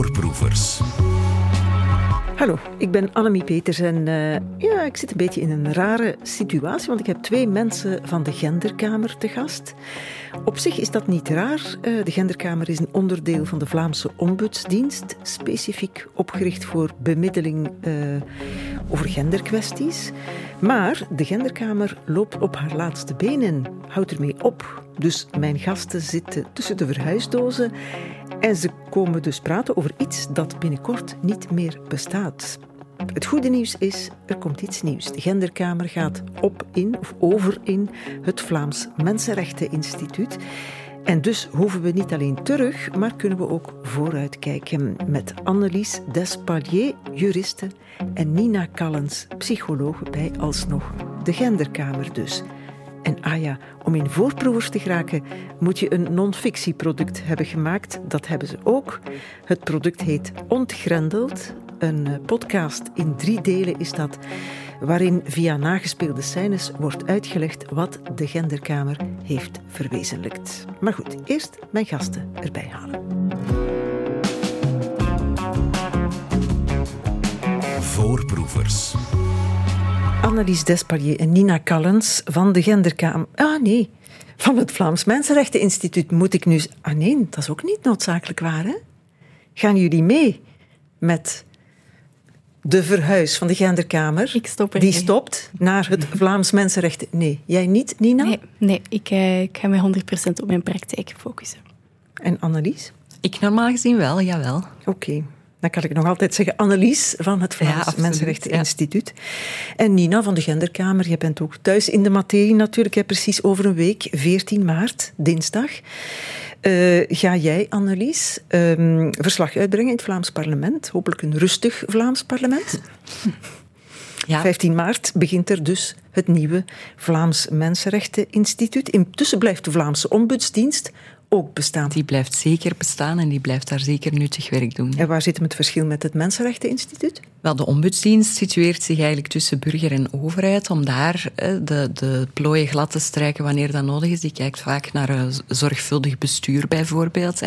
Voorproevers. Hallo, ik ben Annemie Peters en uh, ja, ik zit een beetje in een rare situatie, want ik heb twee mensen van de Genderkamer te gast. Op zich is dat niet raar. Uh, de Genderkamer is een onderdeel van de Vlaamse Ombudsdienst, specifiek opgericht voor bemiddeling uh, over genderkwesties. Maar de Genderkamer loopt op haar laatste benen, houdt ermee op. Dus mijn gasten zitten tussen de verhuisdozen en ze komen dus praten over iets dat binnenkort niet meer bestaat. Het goede nieuws is, er komt iets nieuws. De Genderkamer gaat op in, of over in, het Vlaams Mensenrechteninstituut. En dus hoeven we niet alleen terug, maar kunnen we ook vooruitkijken met Annelies Despalier, juriste, en Nina Callens, psycholoog, bij alsnog de Genderkamer dus. En ah ja, om in voorproevers te geraken moet je een non-fictieproduct hebben gemaakt. Dat hebben ze ook. Het product heet Ontgrendeld. Een eh, podcast in drie delen is dat, waarin via nagespeelde scènes wordt uitgelegd wat de Genderkamer heeft verwezenlijkt. Maar goed, eerst mijn gasten erbij halen. Voorproevers. Annelies Despalier en Nina Callens van de Genderkamer. Ah nee, van het Vlaams Mensenrechteninstituut moet ik nu. Ah nee, dat is ook niet noodzakelijk waar, hè? Gaan jullie mee met de verhuis van de Genderkamer? Ik stop er Die mee. stopt naar het Vlaams Mensenrechten. Nee, jij niet, Nina? Nee, nee ik, uh, ik ga me 100% op mijn praktijk focussen. En Annelies? Ik normaal gezien wel, jawel. Oké. Okay. Dan kan ik nog altijd zeggen Annelies van het Vlaams ja, Mensenrechteninstituut. Ja. En Nina van de Genderkamer, jij bent ook thuis in de materie natuurlijk. Hè, precies over een week, 14 maart, dinsdag. Uh, ga jij, Annelies, um, verslag uitbrengen in het Vlaams parlement? Hopelijk een rustig Vlaams parlement. Ja. 15 maart begint er dus het nieuwe Vlaams Mensenrechteninstituut. Intussen blijft de Vlaamse Ombudsdienst ook bestaan. Die blijft zeker bestaan en die blijft daar zeker nuttig werk doen. En waar zit hem het verschil met het Mensenrechteninstituut? Wel, de ombudsdienst situeert zich eigenlijk tussen burger en overheid om daar de, de plooien glad te strijken wanneer dat nodig is. Die kijkt vaak naar zorgvuldig bestuur bijvoorbeeld.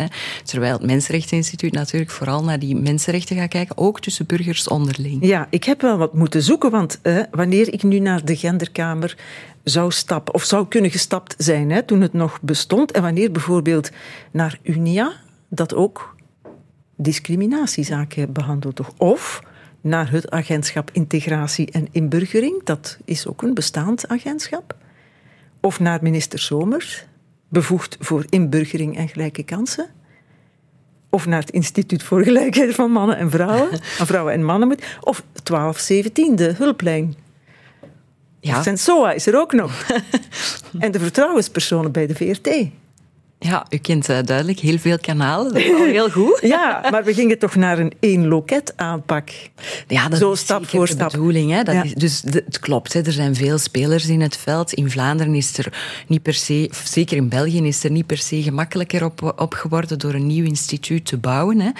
Terwijl het Mensenrechteninstituut natuurlijk vooral naar die mensenrechten gaat kijken, ook tussen burgers onderling. Ja, ik heb wel wat moeten zoeken, want eh, wanneer ik nu naar de Genderkamer zou stappen, of zou kunnen gestapt zijn hè, toen het nog bestond. En wanneer bijvoorbeeld naar Unia, dat ook discriminatiezaken behandelt. Toch? Of naar het agentschap Integratie en Inburgering, dat is ook een bestaand agentschap. Of naar minister Somers, bevoegd voor inburgering en gelijke kansen. Of naar het Instituut voor Gelijkheid van Mannen en Vrouwen, van Vrouwen en Mannen. Of 1217, de hulplijn. Ja. Sensoa is er ook nog. en de vertrouwenspersonen bij de VRT. Ja, u kent uh, duidelijk heel veel kanalen. Dat is al heel goed. ja, maar we gingen toch naar een één loket aanpak. Ja, dat Zo is stap voor stap. de bedoeling. Hè? Dat Ja. is, dus de- het klopt, hè? er zijn veel spelers in het veld. In Vlaanderen is er niet per se, zeker in België, is er niet per se gemakkelijker op, op geworden door een nieuw instituut te bouwen. Hè?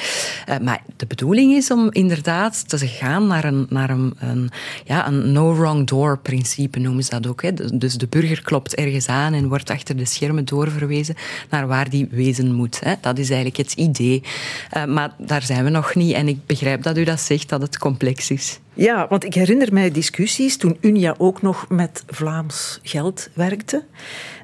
Eh, maar de bedoeling is om inderdaad te gaan naar een, naar een, een, ja, een no wrong door principe, noemen ze dat ook. Hè? Dus de burger klopt ergens aan en wordt achter de schermen doorverwezen naar waar die wezen moet. Hè? Dat is eigenlijk het idee. Eh, maar daar zijn we nog niet. En ik begrijp dat u dat zegt, dat het complex is. Ja, want ik herinner mij discussies toen Unia ook nog met Vlaams geld werkte,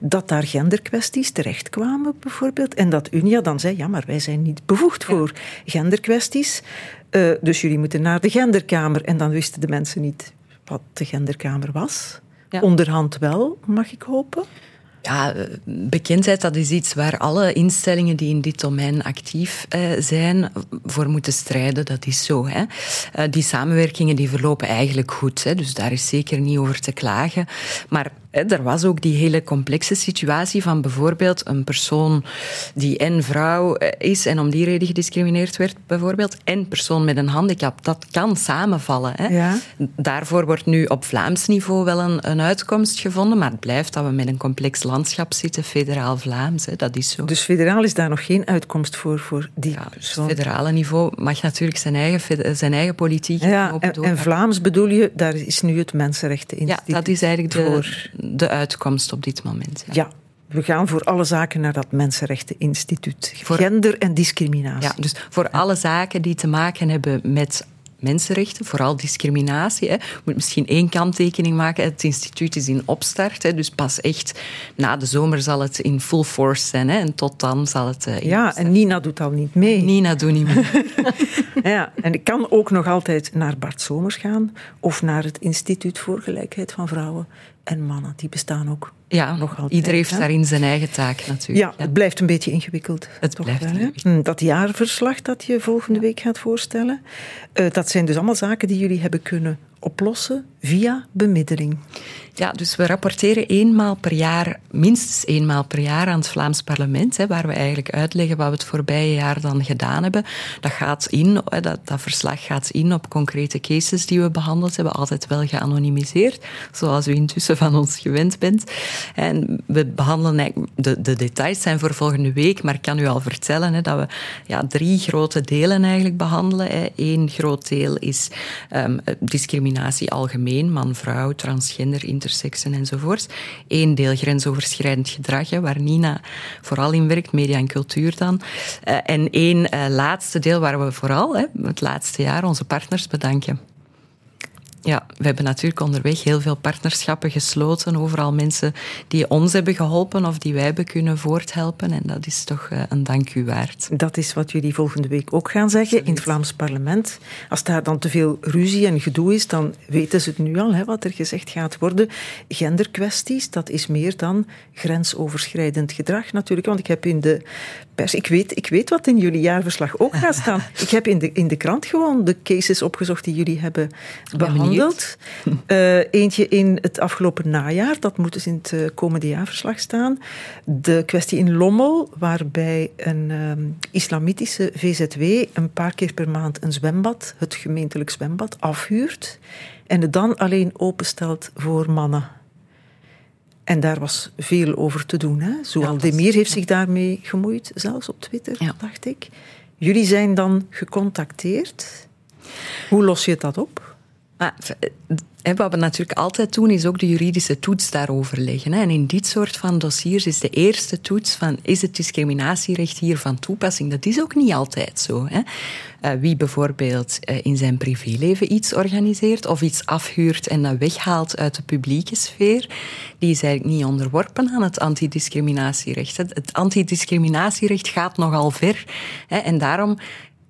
dat daar genderkwesties terechtkwamen bijvoorbeeld. En dat Unia dan zei, ja, maar wij zijn niet bevoegd voor genderkwesties. Eh, dus jullie moeten naar de genderkamer. En dan wisten de mensen niet wat de genderkamer was. Ja. Onderhand wel, mag ik hopen. Ja, eh, bekendheid, dat is iets waar alle instellingen die in dit domein actief eh, zijn, voor moeten strijden. Dat is zo. Hè. Eh, die samenwerkingen die verlopen eigenlijk goed. Hè. Dus daar is zeker niet over te klagen. Maar er was ook die hele complexe situatie van bijvoorbeeld een persoon die en vrouw eh, is en om die reden gediscrimineerd werd, bijvoorbeeld, en persoon met een handicap. Dat kan samenvallen. Hè. Ja. Daarvoor wordt nu op Vlaams niveau wel een, een uitkomst gevonden, maar het blijft dat we met een complex landschap zitten, federaal-Vlaams. hè, Dat is zo. Dus federaal is daar nog geen uitkomst voor, voor die Ja, het persoon. federale niveau mag natuurlijk zijn eigen, zijn eigen politiek Ja, en, en Vlaams bedoel je, daar is nu het ja, Mensenrechteninstituut dat is eigenlijk de, voor. De uitkomst op dit moment. Ja. Ja, we gaan voor alle zaken naar dat Mensenrechteninstituut. Gender en discriminatie. Ja, dus voor alle zaken die te maken hebben met mensenrechten, vooral discriminatie. Hè. Ik moet misschien één kanttekening maken. Het instituut is in opstart, hè, dus pas echt na de zomer zal het in full force zijn. Hè, en tot dan zal het... Uh, ja, en Nina doet al niet mee. Nina doet niet mee. ja, en ik kan ook nog altijd naar Bart Somers gaan of naar het Instituut voor Gelijkheid van Vrouwen en Mannen. Die bestaan ook ja, nog altijd. Iedereen heeft daarin zijn eigen taak natuurlijk. Ja, het blijft een beetje ingewikkeld. Het blijft wel, hm, Dat jaarverslag dat je volgende week gaat voorstellen, uh, dat zijn dus allemaal zaken die jullie hebben kunnen oplossen via bemiddeling. Ja, dus we rapporteren eenmaal per jaar, minstens eenmaal per jaar aan het Vlaams parlement, hè, waar we eigenlijk uitleggen wat we het voorbije jaar dan gedaan hebben. Dat, gaat in, dat, verslag gaat in op concrete cases die we behandeld hebben, altijd wel geanonimiseerd, zoals u intussen van ons gewend bent. En we behandelen de, de details zijn voor volgende week, maar ik kan u al vertellen hè, dat we ja, drie grote delen eigenlijk behandelen. Eén groot deel is um, discriminatie algemeen, man-vrouw, transgender, intersexen enzovoort. Eén deel grensoverschrijdend gedrag, waar Nina vooral in werkt, media en cultuur dan. Uh, en één uh, laatste deel waar we vooral hè, het laatste jaar onze partners bedanken. Ja, we hebben natuurlijk onderweg heel veel partnerschappen gesloten. Overal mensen die ons hebben geholpen of die wij hebben kunnen voorthelpen. En dat is toch eh, een dank u waard. Dat is wat jullie volgende week ook gaan zeggen in het Vlaams parlement. Als daar dan te veel ruzie en gedoe is, dan weten ze het nu al, hè, wat er gezegd gaat worden. Genderkwesties, dat is meer dan grensoverschrijdend gedrag natuurlijk. Want ik heb in de pers, ik weet, ik weet wat in jullie jaarverslag ook gaat staan. ik heb in de, in de krant gewoon de cases opgezocht die jullie hebben behandeld. Uh, eentje in het afgelopen najaar, dat moet dus in het uh, komende jaarverslag staan. De kwestie in Lommel, waarbij een uh, islamitische VZW een paar keer per maand een zwembad, het gemeentelijk zwembad, afhuurt en het dan alleen openstelt voor mannen. En daar was veel over te doen. Hè? Zoal ja, Demir heeft zich daarmee gemoeid, zelfs op Twitter, ja. dacht ik. Jullie zijn dan gecontacteerd. Hoe los je dat op? Maar eh, wat we natuurlijk altijd doen, is ook de juridische toets daarover leggen. En in dit soort van dossiers is de eerste toets van is het discriminatierecht hier van toepassing? Dat is ook niet altijd zo. Eh, wie bijvoorbeeld eh, in zijn privéleven iets organiseert of iets afhuurt en dat weghaalt uit de publieke sfeer, die is eigenlijk niet onderworpen aan het antidiscriminatierecht. Het antidiscriminatierecht gaat nogal ver. En daarom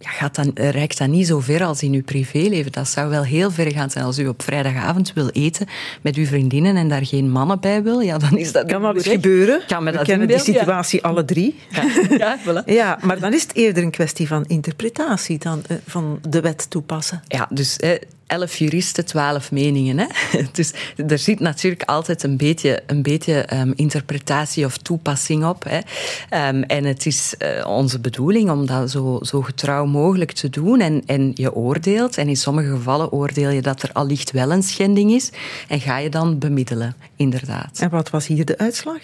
ja, gaat dan, eh, reikt dat niet zo ver als in uw privéleven. Dat zou wel heel ver gaan zijn als u op vrijdagavond wil eten met uw vriendinnen en daar geen mannen bij wil. Ja, dan is dat kan wel eens gebeuren. Kan We kennen de situatie alle drie. Ja, ja, voilà. ja, maar dan is het eerder een kwestie van interpretatie dan uh, van de wet toepassen. Ja, dus eh, elf juristen, twaalf meningen. Hè? Dus er zit natuurlijk altijd een beetje, een beetje um, interpretatie of toepassing op. Hè? Um, en het is uh, onze bedoeling om dat zo, zo getrouw mogelijk te doen. En, en je oordeelt, en in sommige gevallen oordeel je dat er allicht wel een schending is, en ga je dan bemiddelen, inderdaad. En wat was hier de uitslag?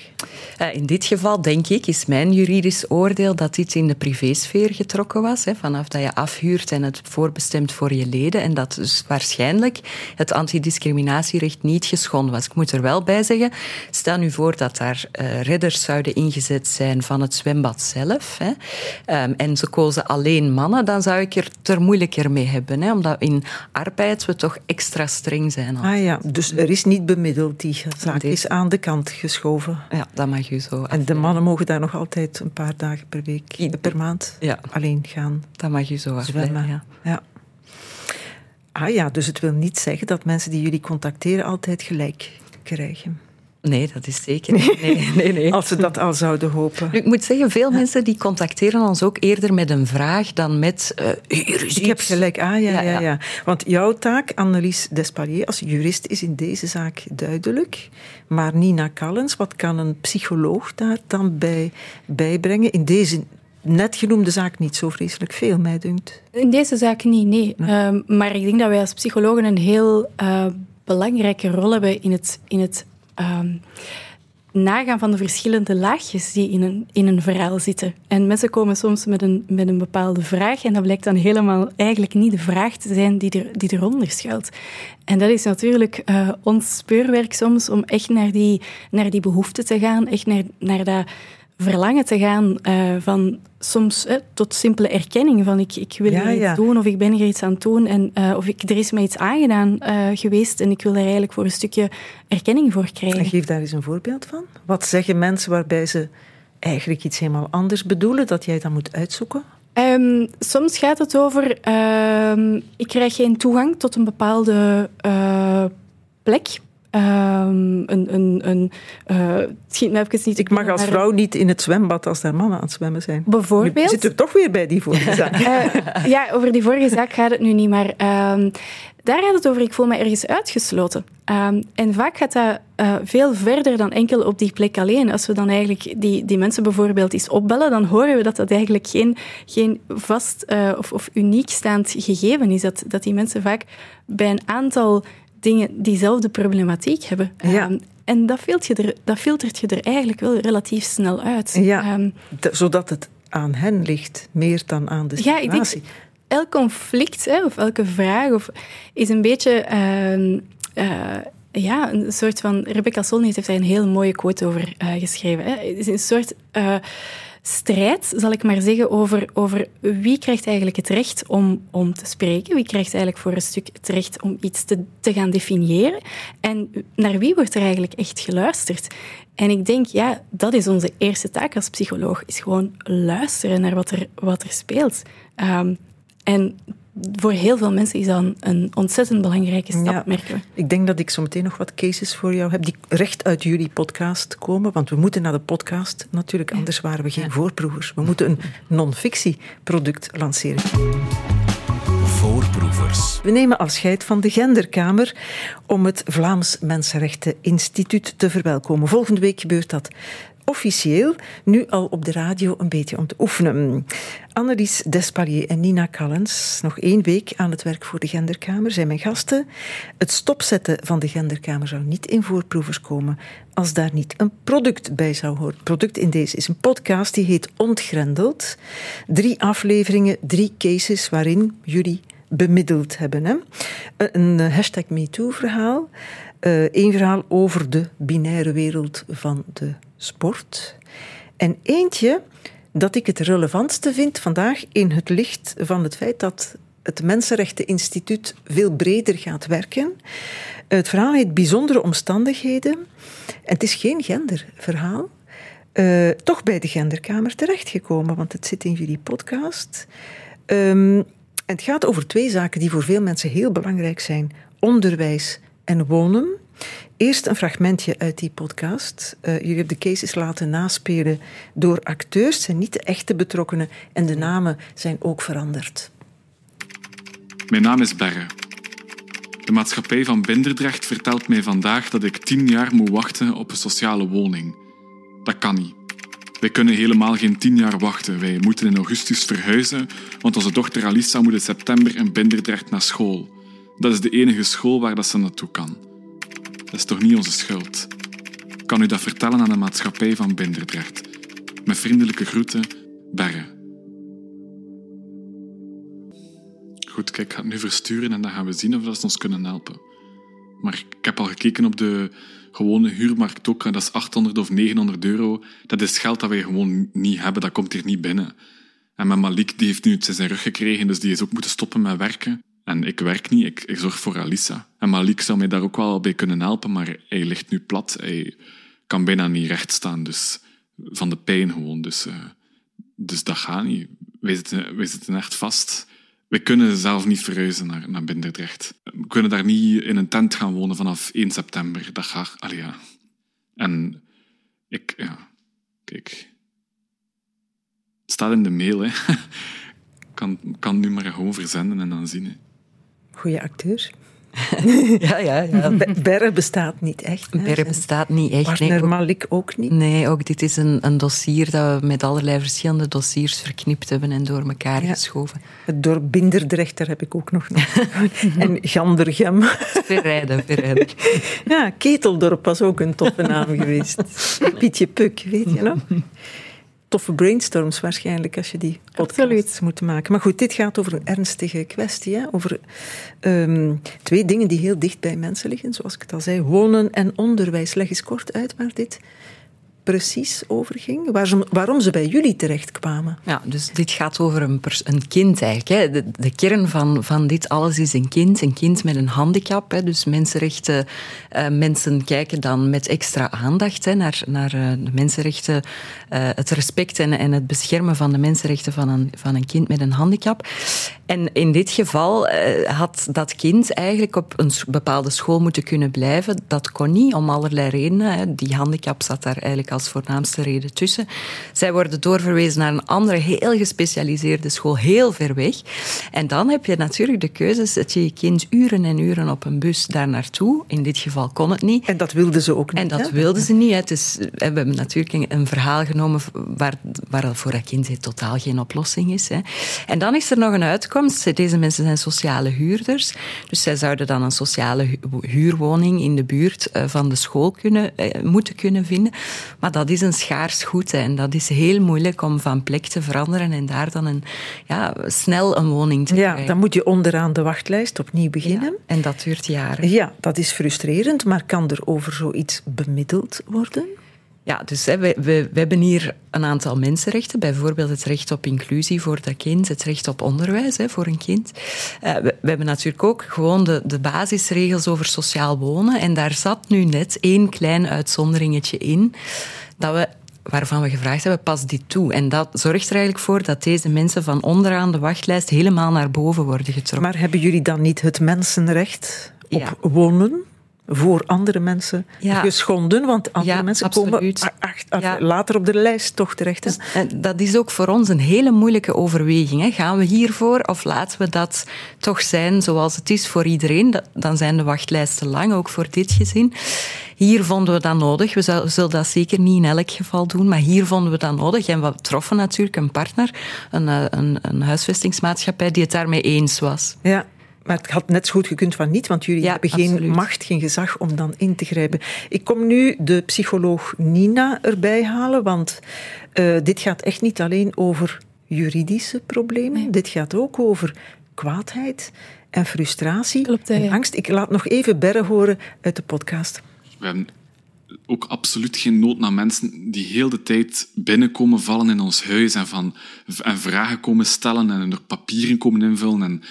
Uh, in dit geval, denk ik, is mijn juridisch oordeel dat dit in de privésfeer getrokken was. Hè? Vanaf dat je afhuurt en het voorbestemt voor je leden. En dat dus waarschijnlijk het antidiscriminatierecht niet geschonden was. Ik moet er wel bij zeggen, stel nu voor dat daar uh, redders zouden ingezet zijn van het zwembad zelf. Hè, um, en ze kozen alleen mannen, dan zou ik er er moeilijker mee hebben. Hè, omdat in arbeid we toch extra streng zijn. Ah ja, dus er is niet bemiddeld, die zaak is aan de kant geschoven. Ja, dat mag u zo. En de mannen mogen daar nog altijd een paar dagen per week, per maand ja. alleen gaan. Dat mag u zo zwemmen. Ja. ja. Ah ja, dus het wil niet zeggen dat mensen die jullie contacteren altijd gelijk krijgen. Nee, dat is zeker niet. Nee, nee, nee. Als ze dat al zouden hopen. Nu, ik moet zeggen, veel mensen die contacteren ons ook eerder met een vraag dan met uh, Ik heb gelijk, ah ja, ja, ja, ja. Want jouw taak, Annelies Despalier, als jurist is in deze zaak duidelijk. Maar Nina Callens, wat kan een psycholoog daar dan bij bijbrengen? In deze net genoemde zaak niet zo vreselijk veel, mij dunkt. In deze zaak niet, nee. nee. Uh, maar ik denk dat wij als psychologen een heel uh, belangrijke rol hebben in het, in het uh, nagaan van de verschillende laagjes die in een, in een verhaal zitten. En mensen komen soms met een, met een bepaalde vraag en dat blijkt dan helemaal eigenlijk niet de vraag te zijn die, er, die eronder schuilt. En dat is natuurlijk uh, ons speurwerk soms om echt naar die, naar die behoefte te gaan, echt naar, naar dat verlangen te gaan uh, van soms tot simpele erkenning van ik, ik wil ja, iets ja. doen of ik ben hier iets aan het doen en uh, of ik, er is mij iets aangedaan geweest en ik wil er eigenlijk voor een stukje erkenning voor krijgen. En geef daar eens een voorbeeld van. Wat zeggen mensen waarbij ze eigenlijk iets helemaal anders bedoelen, dat jij dat moet uitzoeken? Um, soms gaat het over uh, ik krijg geen toegang tot een bepaalde plek Um, een, een, een, uh, schiet me even niet. Ik mag als vrouw niet in het zwembad als daar mannen aan het zwemmen zijn. Bijvoorbeeld. Je zit er toch weer bij die vorige zaak. uh, ja, over die vorige zaak gaat het nu niet, maar um, daar gaat het over. Ik voel me ergens uitgesloten. Um, en vaak gaat dat uh, veel verder dan enkel op die plek alleen. Als we dan eigenlijk die, die mensen bijvoorbeeld eens opbellen, dan horen we dat dat eigenlijk geen, geen vast of, of uniek staand gegeven is. Dat, dat die mensen vaak bij een aantal dingen diezelfde problematiek hebben. Ja. Um, en dat filtert, je er, dat filtert je er eigenlijk wel relatief snel uit. Ja, um, zodat het aan hen ligt, meer dan aan de situatie. Ja, ik denk, elk conflict hè, of elke vraag of, is een beetje... Uh, uh, ja, een soort van... Rebecca Solnit heeft daar een heel mooie quote over uh, geschreven. Hè. Het is een soort strijd, zal ik maar zeggen, over, over wie krijgt eigenlijk het recht om, om te spreken, wie krijgt eigenlijk voor een stuk het recht om iets te, te gaan definiëren en naar wie wordt er eigenlijk echt geluisterd. En ik denk, ja, dat is onze eerste taak als psycholoog, is gewoon luisteren naar wat er, wat er speelt. Um, en voor heel veel mensen is dat een ontzettend belangrijke stap, ja, merken Ik denk dat ik zo meteen nog wat cases voor jou heb die recht uit jullie podcast komen. Want we moeten naar de podcast natuurlijk, anders waren we geen ja. voorproevers. We moeten een non-fictieproduct lanceren. Voorproevers. We nemen afscheid van de Genderkamer om het Vlaams Mensenrechten Instituut te verwelkomen. Volgende week gebeurt dat officieel nu al op de radio een beetje om te oefenen. Annelies Despalier en Nina Callens, nog één week aan het werk voor de Genderkamer, zijn mijn gasten. Het stopzetten van de Genderkamer zou niet in voorproevers komen als daar niet een product bij zou horen. Het product in deze is een podcast die heet Ontgrendeld. Drie afleveringen, drie cases waarin jullie bemiddeld hebben. Hè? Een hashtag MeToo-verhaal. Eén uh, verhaal over de binaire wereld van de sport. En eentje dat ik het relevantste vind vandaag in het licht van het feit dat het Mensenrechteninstituut veel breder gaat werken. Het verhaal heet Bijzondere omstandigheden. En het is geen genderverhaal. Uh, toch bij de Genderkamer terechtgekomen, want het zit in jullie podcast. En het gaat over twee zaken die voor veel mensen heel belangrijk zijn: onderwijs en wonen. Eerst een fragmentje uit die podcast. Uh, jullie hebben de cases laten naspelen door acteurs, zijn niet de echte betrokkenen en de namen zijn ook veranderd. Mijn naam is Berre. De maatschappij van Binderdrecht vertelt mij vandaag dat ik tien jaar moet wachten op een sociale woning. Dat kan niet. Wij kunnen helemaal geen tien jaar wachten. Wij moeten in augustus verhuizen, want onze dochter Alissa moet in september in Binderdrecht naar school. Dat is de enige school waar dat ze naartoe kan. Dat is toch niet onze schuld? Kan u dat vertellen aan de maatschappij van Binderdrecht? Met vriendelijke groeten, Berre. Goed, kijk, ik ga het nu versturen en dan gaan we zien of dat ze ons kunnen helpen. Maar ik heb al gekeken op de gewone huurmarkt ook. En dat is 800 of 900 euro. Dat is geld dat wij gewoon niet hebben. Dat komt hier niet binnen. En mijn Malik die heeft nu iets in zijn rug gekregen, dus die is ook moeten stoppen met werken. En ik werk niet, ik, zorg voor Alissa. En Malik zou mij daar ook wel bij kunnen helpen, maar hij ligt nu plat. Hij kan bijna niet recht staan, dus van de pijn gewoon. Dus, uh, dus dat gaat niet. Wij zitten, echt vast. We kunnen zelf niet verhuizen naar, naar Binderdrecht. We kunnen daar niet in een tent gaan wonen vanaf 1 september. Dat gaat, allee, ja. En ik, ja, kijk. Het staat in de mail, hè. kan, kan nu maar gewoon verzenden en dan zien. Goeie acteur. ja, ja, ja. Berre bestaat niet echt. Hè? Berre bestaat niet echt. Partner nee, Malik ook niet? Nee, ook dit is een, een dossier dat we met allerlei verschillende dossiers verknipt hebben en door elkaar geschoven. Het dorp Binderdrecht, daar heb ik ook nog. en Gandergem. Verrijden, verrijden. ja, Keteldorp was ook een toffe naam geweest. Pietje Puk, weet je nog? Toffe brainstorms waarschijnlijk als je die podcasts moet maken. Maar goed, dit gaat over een ernstige kwestie. Hè? Over ehm, twee dingen die heel dicht bij mensen liggen, zoals ik het al zei. Wonen en onderwijs. Leg eens kort uit waar dit precies over ging? waarom ze bij jullie terechtkwamen? Ja, dus dit gaat over een, een kind eigenlijk. Hè. De, kern van, van dit alles is een kind. Een kind met een handicap. Hè. Dus mensenrechten, uh, mensen kijken dan met extra aandacht hè, naar, naar uh, de mensenrechten, uh, het respect en, en het beschermen van de mensenrechten van een, van een kind met een handicap. En in dit geval had dat kind eigenlijk op een bepaalde school moeten kunnen blijven. Dat kon niet, om allerlei redenen. Hè. Die handicap zat daar eigenlijk als voornaamste reden tussen. Zij worden doorverwezen naar een andere, heel gespecialiseerde school, heel ver weg. En dan heb je natuurlijk de keuze, zet je je kind uren en uren op een bus daar naartoe. In dit geval kon het niet. En dat wilden ze ook niet. En dat wilden ze niet. Het is, we hebben natuurlijk een verhaal genomen waar, waar voor dat kind totaal geen oplossing is. Hè. En dan is er nog een uitkomst. Deze mensen zijn sociale huurders. Dus zij zouden dan een sociale huurwoning in de buurt eh, van de school kunnen, eh, moeten kunnen vinden. Maar dat is een schaars goed en dat is heel moeilijk om van plek te veranderen en daar dan een, ja, snel een woning te krijgen. Ja, dan moet je onderaan de wachtlijst opnieuw beginnen. en dat duurt jaren. Ja, dat is frustrerend, maar kan er over zoiets bemiddeld worden? Ja, dus hè, we, we, we, hebben hier een aantal mensenrechten. Bijvoorbeeld het recht op inclusie voor dat kind, het recht op onderwijs hè, voor een kind. Uh, we, we, hebben natuurlijk ook gewoon de, de basisregels over sociaal wonen. En daar zat nu net één klein uitzonderingetje in. Dat we waarvan we gevraagd hebben, pas dit toe. En dat zorgt er eigenlijk voor dat deze mensen van onderaan de wachtlijst helemaal naar boven worden getrokken. Maar hebben jullie dan niet het mensenrecht op wonen? Voor andere mensen geschonden, want andere mensen komen later op de lijst toch terecht. Dus, dat is ook voor ons een hele moeilijke overweging. Hè. Gaan we hiervoor of laten we dat toch zijn zoals het is voor iedereen? Dan zijn de wachtlijsten lang, ook voor dit gezin. Hier vonden we dat nodig. We zullen dat zeker niet in elk geval doen, maar hier vonden we dat nodig. En we troffen natuurlijk een partner, een, eh, een, een huisvestingsmaatschappij, die het daarmee eens was. Ja, maar het had net zo goed gekund van niet, want jullie hebben geen macht, geen gezag om dan in te grijpen. Ik kom nu de psycholoog Nina erbij halen, want uh, dit gaat echt niet alleen over juridische problemen. Dit gaat ook over kwaadheid en frustratie Klopt, en angst. Ik laat nog even Berre horen uit de podcast. We hebben ook absoluut geen nood naar mensen die heel de tijd binnenkomen vallen in ons huis en, van, en vragen komen stellen en er papieren komen invullen en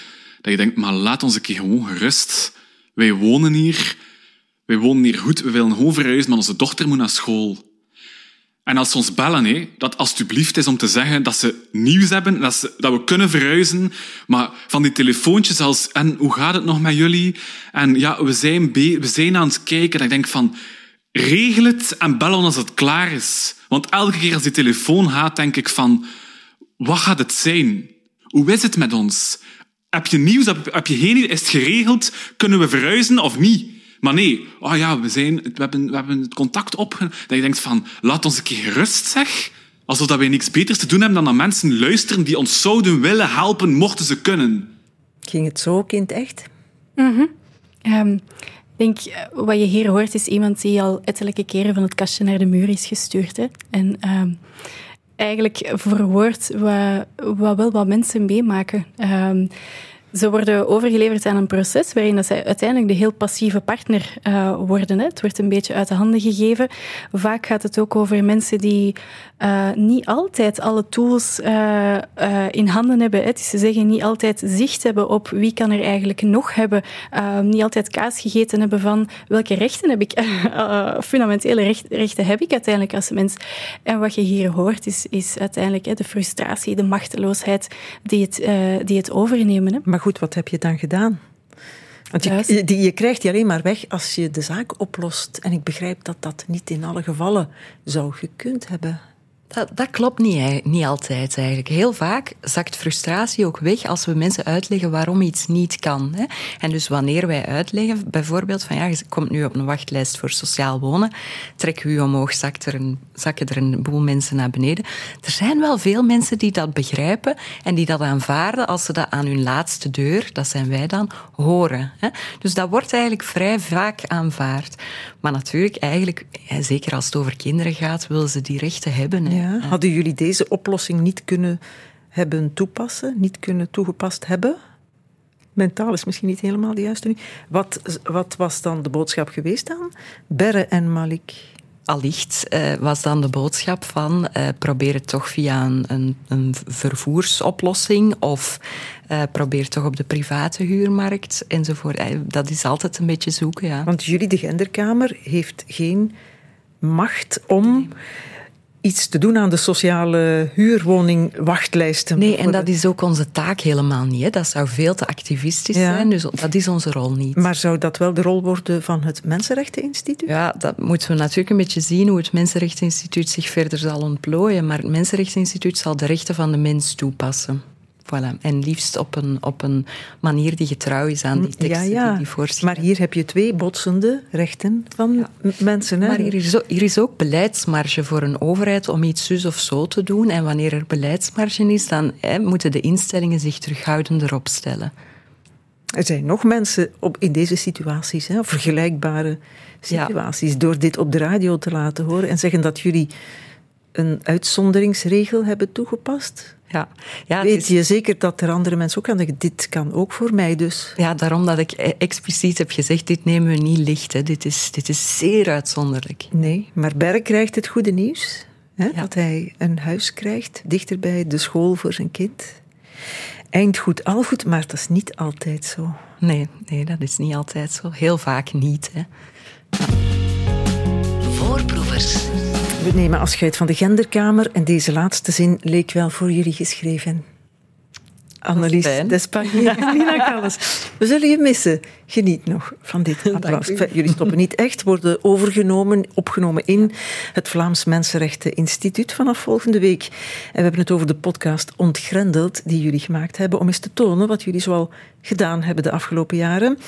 dat je denkt, maar laat ons een keer gewoon gerust. Wij wonen hier, wij wonen hier goed, we willen gewoon verhuizen, maar onze dochter moet naar school. En als ze ons bellen, hé, dat alsjeblieft is om te zeggen dat ze nieuws hebben, dat, ze, dat we kunnen verhuizen, maar van die telefoontjes als, en hoe gaat het nog met jullie? En ja, we zijn, we zijn aan het kijken. Dat ik denk van, regel het en bel ons als het klaar is. Want elke keer als die telefoon gaat, denk ik van, wat gaat het zijn? Hoe is het met ons? Heb je nieuws? Heb, je geen Is het geregeld? Kunnen we verhuizen of niet? Maar nee, oh ja, we, zijn, we, hebben, we hebben het contact opgenomen. Dat je denkt van, laat ons een keer gerust, zeg. Alsof dat wij niks beters te doen hebben dan dat mensen luisteren die ons zouden willen helpen, mochten ze kunnen. Ging het zo, kind, echt? Mm ik denk, eh, wat je hier hoort, is iemand die al ettelijke keren van het kastje naar de muur is gestuurd. Hè? En ehm, eigenlijk verwoord wat, wat wel wat mensen meemaken. Um, ze worden overgeleverd aan een proces waarin dat zij uiteindelijk de heel passieve partner uh, worden. Hè. Het wordt een beetje uit de handen gegeven. Vaak gaat het ook over mensen die uh, niet altijd alle tools uh, in handen hebben. Het is te zeggen, niet altijd zicht hebben op wie kan er eigenlijk nog hebben. niet altijd kaas gegeten hebben van welke rechten heb ik, fundamentele recht, rechten heb ik uiteindelijk als mens. En wat je hier hoort is, is uiteindelijk hè, de frustratie, de machteloosheid die het, die het overnemen. Hè goed, wat heb je dan gedaan? Want je, je, je, krijgt die alleen maar weg als je de zaak oplost. En ik begrijp dat dat niet in alle gevallen zou gekund hebben. Dat, dat klopt niet, niet altijd eigenlijk. Heel vaak zakt frustratie ook weg als we mensen uitleggen waarom iets niet kan. Hè. En dus wanneer wij uitleggen, bijvoorbeeld van ja, je komt nu op een wachtlijst voor sociaal wonen, trek u omhoog, zakt er een, zakken er een boel mensen naar beneden. Er zijn wel veel mensen die dat begrijpen en die dat aanvaarden als ze dat aan hun laatste deur, dat zijn wij dan, horen. Hè. Dus dat wordt eigenlijk vrij vaak aanvaard. Maar natuurlijk, eigenlijk, zeker als het over kinderen gaat, willen ze die rechten hebben. Ja. Hadden jullie deze oplossing niet kunnen hebben toepassen, niet kunnen toegepast hebben? Mentaal is misschien niet helemaal de juiste nu. Wat, wat was dan de boodschap geweest dan? Berre en Malik? Allicht uh, was dan de boodschap van uh, probeer het toch via een, een, een vervoersoplossing of uh, probeer toch op de private huurmarkt enzovoort. dat is altijd een beetje zoeken, ja. Want jullie, de Genderkamer, heeft geen macht om iets te doen aan de sociale huurwoningwachtlijsten. Nee, en dat is ook onze taak helemaal niet. Hè. Dat zou veel te activistisch zijn, dus dat is onze rol niet. Maar zou dat wel de rol worden van het Mensenrechteninstituut? Ja, dat moeten we natuurlijk een beetje zien hoe het Mensenrechteninstituut zich verder zal ontplooien. Maar het Mensenrechteninstituut zal de rechten van de mens toepassen. Voilà. En liefst op een, op een manier die getrouw is aan die teksten ja, ja. die die voorstellen. Maar hier heb je twee botsende rechten van ja. mensen. Hè? Maar hier is, ook, hier is ook beleidsmarge voor een overheid om iets zus of zo te doen. En wanneer er beleidsmarge is, dan hè, moeten de instellingen zich terughoudender opstellen. Er zijn nog mensen op, in deze situaties, hè, of vergelijkbare situaties, door dit op de radio te laten horen en zeggen dat jullie een uitzonderingsregel hebben toegepast? Ja. Ja, Weet is... je zeker dat er andere mensen ook gaan zeggen, dit kan ook voor mij dus? Ja, daarom dat ik expliciet heb gezegd, dit nemen we niet licht. Hè. Dit, is, dit is zeer uitzonderlijk. Nee, maar Berg krijgt het goede nieuws. Hè, ja. Dat hij een huis krijgt, dichter bij de school voor zijn kind. Eind goed, al goed, maar dat is niet altijd zo. Nee, nee dat is niet altijd zo. Heel vaak niet. Hè. Ja. Voorproevers. We nemen afscheid van de genderkamer en deze laatste zin leek wel voor jullie geschreven. Annelies Despagne en Nina Kalles. We zullen je missen. Geniet nog van dit applaus. Jullie stoppen niet echt, worden overgenomen, opgenomen in het Vlaams Mensenrechten Instituut vanaf volgende week. En we hebben het over de podcast Ontgrendeld, die jullie gemaakt hebben, om eens te tonen wat jullie zoal gedaan hebben de afgelopen jaren.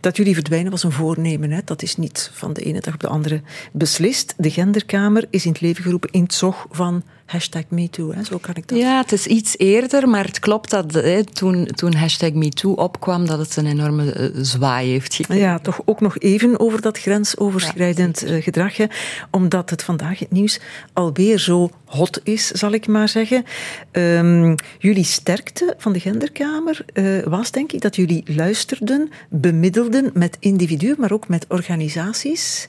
Dat jullie verdwijnen was een voornemen. Hè? Dat is niet van de ene dag op de andere beslist. De Genderkamer is in het leven geroepen in het zog van hashtag MeToo. Hè? Zo kan ik dat. Ja, het is iets eerder, maar het klopt dat hè, toen, toen hashtag MeToo opkwam, dat het een enorme uh, zwaai heeft gekregen. Ja, toch ook nog even over dat grensoverschrijdend ja, gedrag. Hè? Omdat het vandaag het nieuws alweer zo hot is, zal ik maar zeggen. Um, jullie sterkte van de Genderkamer uh, was, denk ik, dat jullie luisterden, bemiddelden met individuen, maar ook met organisaties.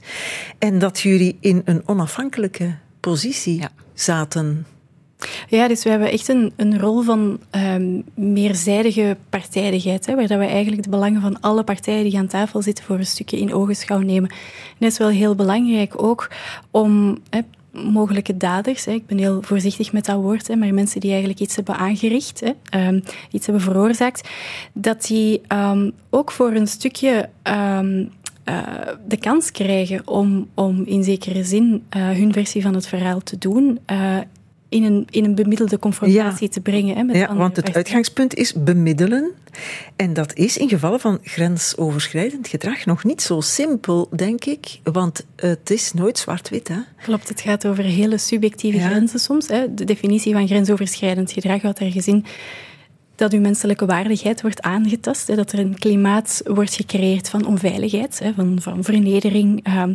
En dat jullie in een onafhankelijke positie ja. zaten. Ja, dus we hebben echt een, een rol van um, meerzijdige partijdigheid, hè, waar dat we eigenlijk de belangen van alle partijen die aan tafel zitten voor een stukje in ogenschouw nemen. En dat is wel heel belangrijk ook om hè, mogelijke daders, hè, ik ben heel voorzichtig met dat woord, hè, maar mensen die eigenlijk iets hebben aangericht, hè, um, iets hebben veroorzaakt, dat die um, ook voor een stukje um, uh, de kans krijgen om, om in zekere zin uh, hun versie van het verhaal te doen. Uh, in een, in een bemiddelde confrontatie ja. te brengen. Hè, met ja, want het uitgangspunt is bemiddelen. En dat is in gevallen van grensoverschrijdend gedrag nog niet zo simpel, denk ik. Want het is nooit zwart-wit. Hè? Klopt, het gaat over hele subjectieve ja. grenzen soms. Hè. De definitie van grensoverschrijdend gedrag houdt ergens in dat uw menselijke waardigheid wordt aangetast. Hè, dat er een klimaat wordt gecreëerd van onveiligheid, hè, van, van vernedering. Um,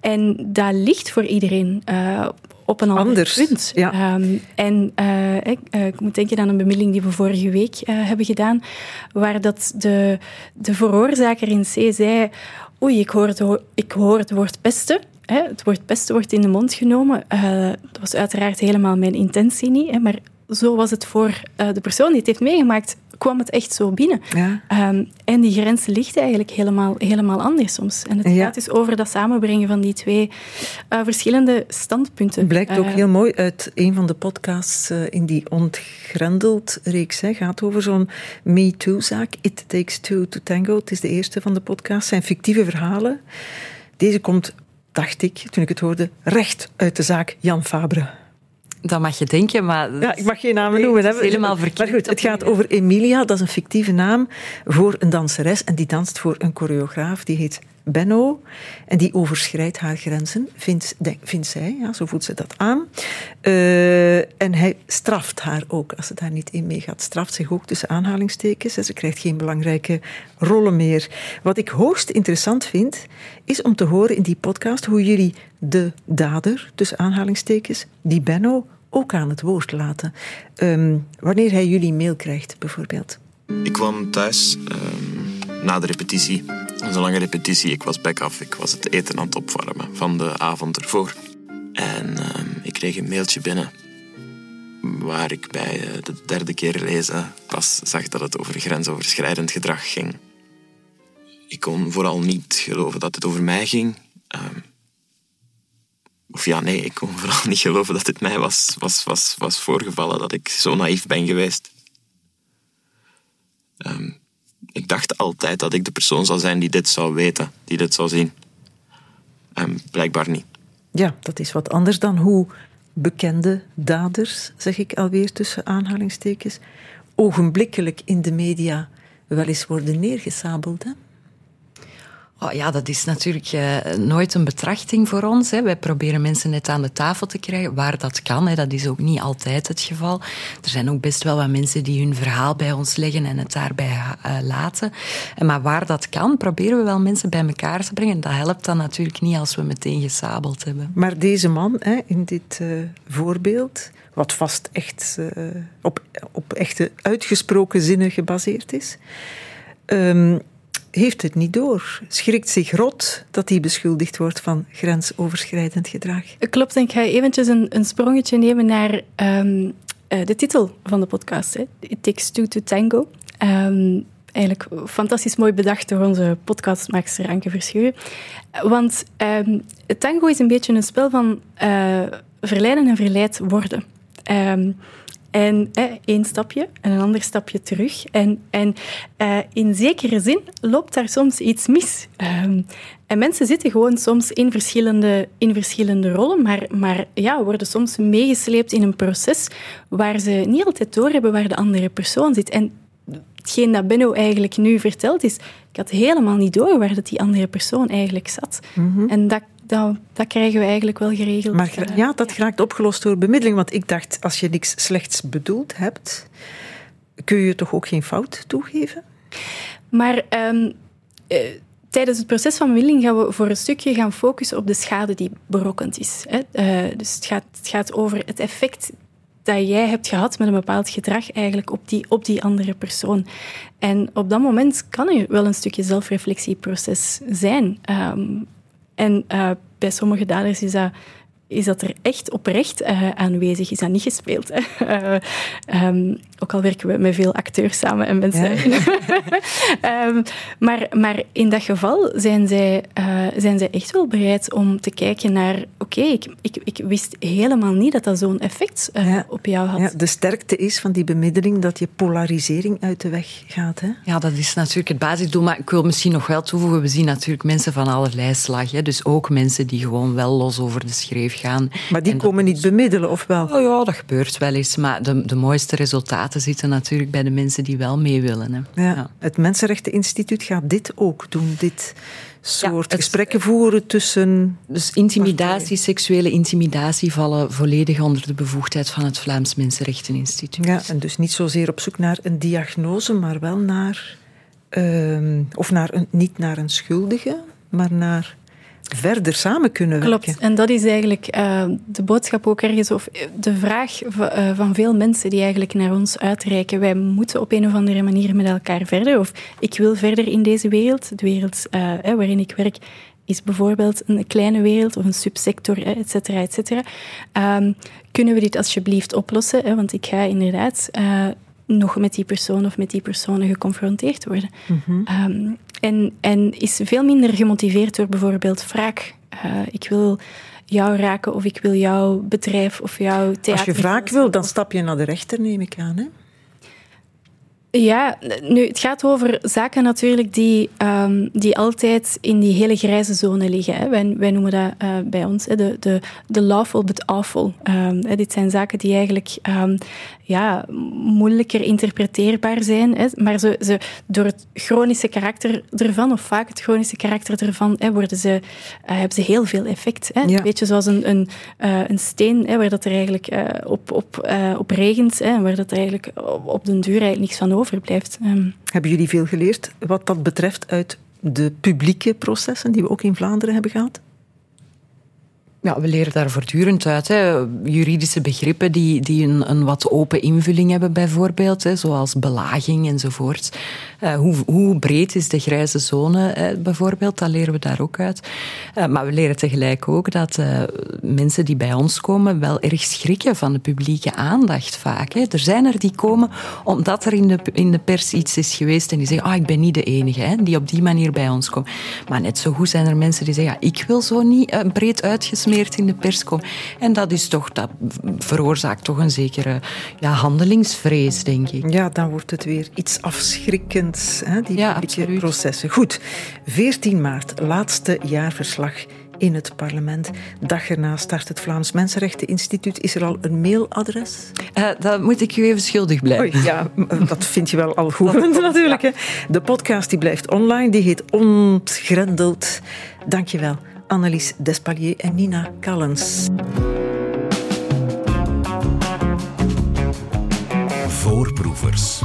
en dat ligt voor iedereen uh, op een ander Anders, punt. Ja. Um, en uh, ik, uh, ik, moet denken aan een bemiddeling die we vorige week hebben gedaan, waar dat de, de veroorzaker in C zei... Oei, ik hoor het, ik hoor het woord pesten. Hè, het woord pesten wordt in de mond genomen. dat was uiteraard helemaal mijn intentie niet, hè, maar zo was het voor uh, de persoon die het heeft meegemaakt, kwam het echt zo binnen. Ja. Um, en die grens ligt eigenlijk helemaal, helemaal anders soms. En het Ja. gaat dus over dat samenbrengen van die twee uh, verschillende standpunten. Blijkt ook Uh, heel mooi uit een van de podcasts in die ontgrendeld reeks. Hè, gaat over zo'n MeToo-zaak. It Takes Two to Tango. Het is de eerste van de podcast. zijn fictieve verhalen. Deze komt, dacht ik, toen ik het hoorde, recht uit de zaak Jan Fabre. Dat mag je denken, maar... Ja, ik mag geen namen noemen. Het is helemaal verkeerd. Maar goed, het gaat over Emilia. Dat is een fictieve naam voor een danseres. En die danst voor een choreograaf. Die heet Benno. En die overschrijdt haar grenzen, vindt, vindt zij. Ja, zo voelt ze dat aan. Uh, en hij straft haar ook, als ze daar niet in meegaat. Straft zich ook tussen aanhalingstekens. En ze krijgt geen belangrijke rollen meer. Wat ik hoogst interessant vind, is om te horen in die podcast hoe jullie de dader, tussen aanhalingstekens, die Benno, ook aan het woord laten. Um, wanneer hij jullie mail krijgt, bijvoorbeeld. Ik kwam thuis um, na de repetitie. Een lange repetitie. Ik was back af. Ik was het eten aan het opwarmen van de avond ervoor. En um, ik kreeg een mailtje binnen waar ik bij eh, de derde keer lezen pas zag dat het over grensoverschrijdend gedrag ging. Ik kon vooral niet geloven dat het over mij ging. Of ja, nee, ik kon vooral niet geloven dat het mij was, was, was, was voorgevallen, dat ik zo naïef ben geweest. Um, ik dacht altijd dat ik de persoon zou zijn die dit zou weten, die dit zou zien. En blijkbaar niet. Ja, dat is wat anders dan hoe bekende daders, zeg ik alweer tussen aanhalingstekens, ogenblikkelijk in de media wel eens worden neergesabeld. Oh, ja, dat is natuurlijk uh, nooit een betrachting voor ons. Hè. Wij proberen mensen net aan de tafel te krijgen, waar dat kan. Hè. Dat is ook niet altijd het geval. Er zijn ook best wel wat mensen die hun verhaal bij ons leggen en het daarbij uh, laten. Maar waar dat kan, proberen we wel mensen bij elkaar te brengen. Dat helpt dan natuurlijk niet als we meteen gesabeld hebben. Maar deze man hè, in dit uh, voorbeeld, wat vast echt op, op echte uitgesproken zinnen gebaseerd is... Um, heeft het niet door. Schrikt zich rot dat hij beschuldigd wordt van grensoverschrijdend gedrag. Klopt, en ik ga eventjes een, een sprongetje nemen naar um, uh, de titel van de podcast. Hè. It Takes Two to Tango. Um, eigenlijk fantastisch mooi bedacht door onze podcastmaakster Anke Verschuren. Want um, tango is een beetje een spel van uh, verleiden en verleid worden. En eh, één stapje en een ander stapje terug. En, en uh, in zekere zin loopt daar soms iets mis. Um, en mensen zitten gewoon soms in verschillende, in verschillende rollen, maar, maar ja, worden soms meegesleept in een proces waar ze niet altijd doorhebben waar de andere persoon zit. En hetgeen dat Benno eigenlijk nu vertelt is, ik had helemaal niet door waar dat die andere persoon eigenlijk zat. Mm -hmm. En dat dat, dat krijgen we eigenlijk wel geregeld. Maar eh, ja, dat raakt opgelost door bemiddeling. Want ik dacht, als je niks slechts bedoeld hebt, kun je toch ook geen fout toegeven? Maar um, uh, tijdens het proces van bemiddeling gaan we voor een stukje gaan focussen op de schade die berokkend is. Hè. Uh, dus het gaat, het gaat over het effect dat jij hebt gehad met een bepaald gedrag eigenlijk op die, op die andere persoon. En op dat moment kan er wel een stukje zelfreflectieproces zijn. Um, en uh, bij sommige daders is dat, is dat er echt oprecht uh, aanwezig, is dat niet gespeeld. Hè? Uh, um, ook al werken we met veel acteurs samen en mensen. Ja. um, maar, maar in dat geval zijn zij, uh, zijn zij echt wel bereid om te kijken naar... Oké, okay, ik, ik, ik wist helemaal niet dat dat zo'n effect ja. op jou had. Ja, de sterkte is van die bemiddeling dat je polarisering uit de weg gaat. Hè? Ja, dat is natuurlijk het basisdoel. Maar ik wil misschien nog wel toevoegen, we zien natuurlijk mensen van allerlei slag. Hè? Dus ook mensen die gewoon wel los over de schreef gaan. Maar die en komen niet bemiddelen, of wel? Oh ja, dat gebeurt wel eens. Maar de, de mooiste resultaten zitten natuurlijk bij de mensen die wel mee willen. Hè. Ja, ja. Het Mensenrechteninstituut gaat dit ook doen, dit soort ja, gesprekken voeren tussen... Dus intimidatie, partijen. seksuele intimidatie vallen volledig onder de bevoegdheid van het Vlaams Mensenrechteninstituut. Ja, en dus niet zozeer op zoek naar een diagnose, maar wel naar... Uh, of naar een, niet naar een schuldige, maar naar verder samen kunnen werken. Klopt, en dat is eigenlijk uh, de boodschap ook ergens, of de vraag uh, van veel mensen die eigenlijk naar ons uitreiken. Wij moeten op een of andere manier met elkaar verder, of ik wil verder in deze wereld. De wereld uh, waarin ik werk is bijvoorbeeld een kleine wereld of een subsector, et cetera, et cetera. Um, kunnen we dit alsjeblieft oplossen? Hè? Want ik ga inderdaad nog met die persoon of met die personen geconfronteerd worden. Mm -hmm. um, en, en is veel minder gemotiveerd door bijvoorbeeld wraak. Uh, ik wil jou raken of ik wil jouw bedrijf of jouw theater. Als je wraak wil, dan stap je naar de rechter, neem ik aan. Hè? Ja, nu, het gaat over zaken natuurlijk die, um, die altijd in die hele grijze zone liggen. Hè. Wij, wij noemen dat uh, bij ons hè, de, de, de lawful but awful. Um, hè, dit zijn zaken die eigenlijk um, ja, moeilijker interpreteerbaar zijn. Hè. Maar ze, ze, door het chronische karakter ervan, of vaak het chronische karakter ervan, hè, worden ze, uh, hebben ze heel veel effect. Hè. Ja. Een beetje zoals een, een, uh, een steen, hè, waar dat er eigenlijk op, op, op regent, hè, waar dat er eigenlijk op den duur eigenlijk niks van overblijft. Um. Hebben jullie veel geleerd wat dat betreft uit de publieke processen die we ook in Vlaanderen hebben gehad? Ja, we leren daar voortdurend uit. Hè. Juridische begrippen die, die een, een wat open invulling hebben, bijvoorbeeld, hè, zoals belaging enzovoort. Uh, hoe, hoe breed is de grijze zone, hè, bijvoorbeeld, dat leren we daar ook uit. Uh, maar we leren tegelijk ook dat mensen die bij ons komen wel erg schrikken van de publieke aandacht vaak. Hè. Er zijn er die komen omdat er in de, in de pers iets is geweest en die zeggen, ah, ik ben niet de enige hè, die op die manier bij ons komen. Maar net zo goed zijn er mensen die zeggen, ja, ik wil zo niet breed uitgesmeerd in de pers komen. En dat is toch, dat veroorzaakt toch een zekere ja, handelingsvrees, denk ik. Ja, dan wordt het weer iets afschrikkends, hè, die ja, processen. Goed, 14 maart, laatste jaarverslag in het parlement. Dag erna start het Vlaams Mensenrechteninstituut. Is er al een mailadres? Uh, dat moet ik u even schuldig blijven. Oei, ja, dat vind je wel al goed natuurlijk. Hè. De podcast die blijft online, die heet Ontgrendeld. Dank je wel. Annelies Despalier en Nina Callens. Voorproevers.